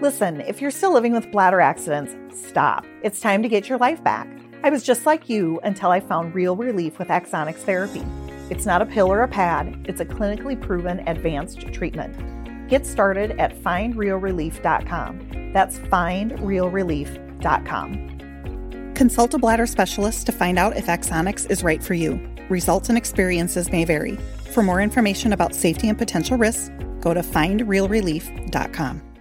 Listen, if you're still living with bladder accidents, stop. It's time to get your life back. I was just like you until I found real relief with Axonics therapy. It's not a pill or a pad, it's a clinically proven advanced treatment. Get started at findrealrelief.com. That's findrealrelief.com. Consult a bladder specialist to find out if Axonics is right for you. Results and experiences may vary. For more information about safety and potential risks, go to findrealrelief.com.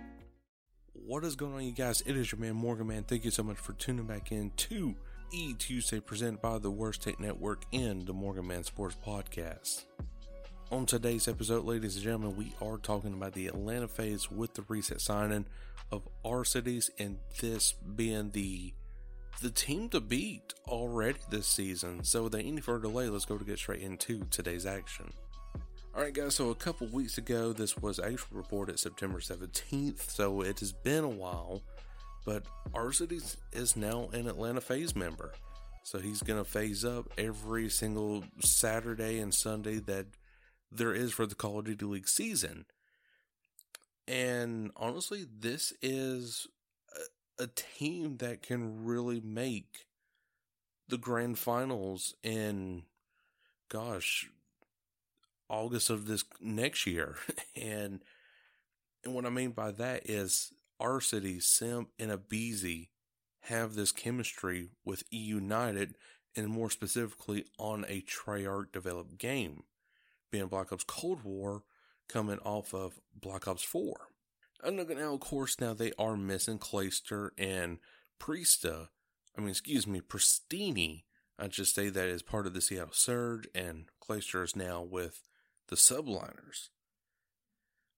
What is going on, you guys? It is your man Morgan Man. Thank you so much for tuning back in to E Tuesday, presented by the Worst Take Network and the Morgan Man Sports Podcast. On today's episode, ladies and gentlemen, we are talking about the Atlanta FaZe with the reset signing of Arcitys, and this being the the team to beat already this season. So, without any further delay, let's go to get straight into today's action. Alright, guys, so a couple weeks ago, this was actually reported September 17th, so it has been a while, but Arcitys is now an Atlanta FaZe member. So he's going to phase up every single Saturday and Sunday that there is for the Call of Duty League season. And honestly, this is a, a team that can really make the grand finals in, gosh, August of this next year. and and what I mean by that is Arcitys, Simp and aBeZy have this chemistry with E United and more specifically on a Treyarch developed game, being Black Ops Cold War coming off of Black Ops 4. And now, of course, now they are missing Clayster and Priesta. I mean, excuse me, Prestinni. I just say that as part of the Seattle Surge, and Clayster is now with the subliners.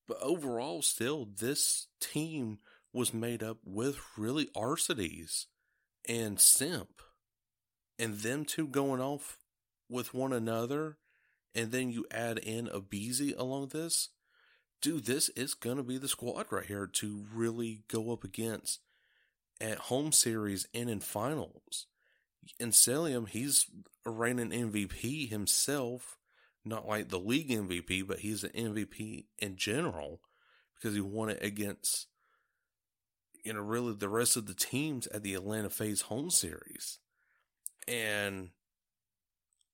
But overall, still, this team was made up with really Arcitys and Simp. And them two going off with one another. And then you add in aBeZy along this. Dude, this is going to be the squad right here to really go up against at home series and in finals. And Cellium, he's a reigning MVP himself not like the league MVP, but he's an MVP in general because he won it against, you know, really the rest of the teams at the Atlanta FaZe home series. And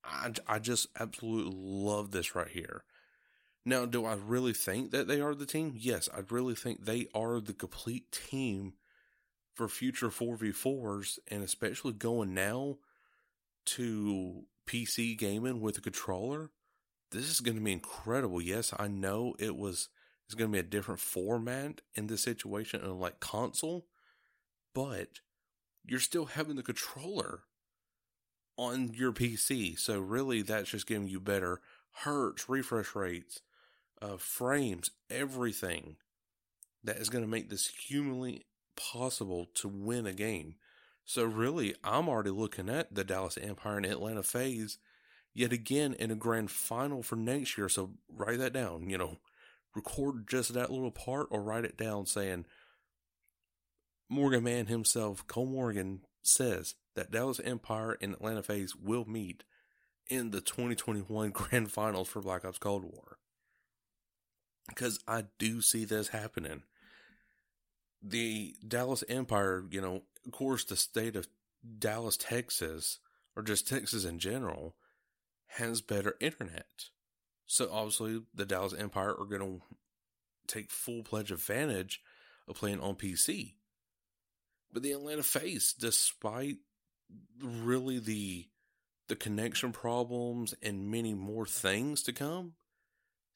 I, I just absolutely love this right here. Now, do I really think that they are the team? Yes, I really think they are the complete team for future 4v4s, and especially going now to PC gaming with a controller this is going to be incredible. Yes, I know it was it's going to be a different format in this situation and like console, but you're still having the controller on your PC. So really that's just giving you better hertz, refresh rates, uh, frames, everything that is going to make this humanly possible to win a game. So really, I'm already looking at the Dallas Empire and Atlanta FaZe yet again in a grand final for next year. So write that down, you know, record just that little part or write it down saying Morgan Man himself, Cole Morgan, says that Dallas Empire and Atlanta FaZe will meet in the 2021 grand finals for Black Ops Cold War. Because I do see this happening. The Dallas Empire, you know, of course, the state of Dallas, Texas, or just Texas in general, has better internet. So obviously, the Dallas Empire are going to take full pledge advantage of playing on PC. But the Atlanta FaZe, despite really the the connection problems and many more things to come,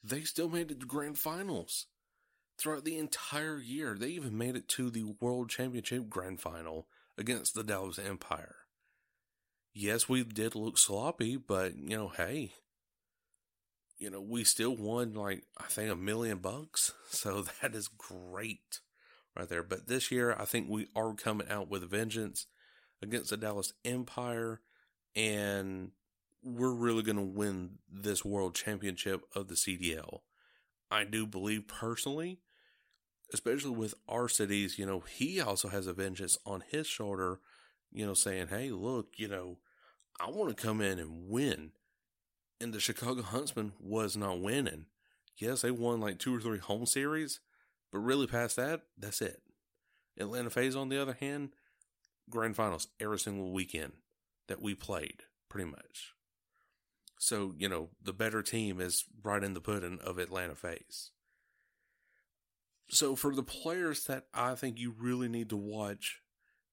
they still made it to grand finals throughout the entire year. They even made it to the World Championship grand final against the Dallas Empire yes, we did look sloppy, but you know, hey, you know, we still won like I think a million bucks, so that is great. right there. But this year, I think we are coming out with a vengeance against the Dallas Empire, and we're really going to win this world championship of the CDL. I do believe personally, especially with Arcitys, you know, he also has a vengeance on his shoulder, you know, saying, hey, look, you know, I want to come in and win. And the Chicago Huntsmen was not winning. Yes, they won like two or three home series, but really past that, that's it. Atlanta FaZe, on the other hand, grand finals every single weekend that we played, pretty much. So, you know, the better team is right in the pudding of Atlanta FaZe. So, for the players that I think you really need to watch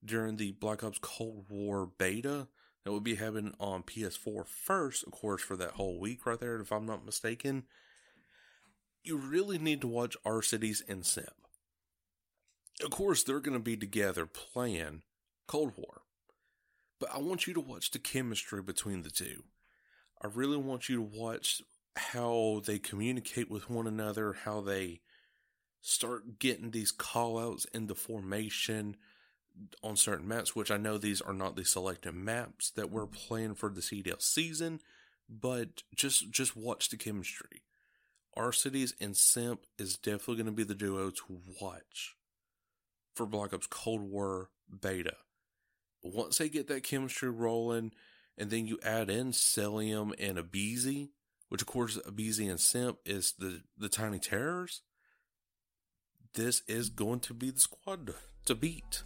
during the Black Ops Cold War beta that will be happening on PS4 first, of course, for that whole week right there, if I'm not mistaken, you really need to watch Arcitys and Simp. Of course, they're going to be together playing Cold War, but I want you to watch the chemistry between the two. I really want you to watch how they communicate with one another, how they start getting these call outs into formation on certain maps, which I know these are not the selected maps that we're playing for the CDL season, but just just watch the chemistry. Arcitys and Simp is definitely going to be the duo to watch for Black Ops Cold War beta. Once they get that chemistry rolling, and then you add in Cellium and aBeZy, which of course aBeZy and Simp is the the Tiny Terrors. This is going to be the squad to beat.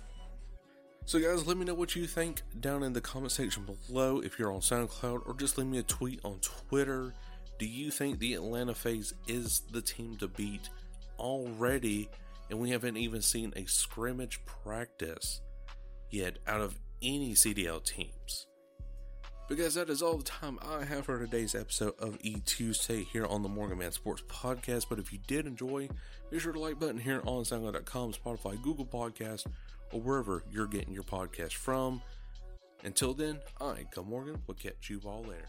So, guys, let me know what you think down in the comment section below if you're on SoundCloud, or just leave me a tweet on Twitter. Do you think the Atlanta FaZe is the team to beat already? And we haven't even seen a scrimmage practice yet out of any CDL teams. Guys, that is all the time I have for today's episode of E Tuesday here on the Morgan Man Sports Podcast. But if you did enjoy, be sure to like button here on SoundCloud.com, Spotify, Google Podcast, or wherever you're getting your podcast from. Until then, I'm Come Morgan, will catch you all later.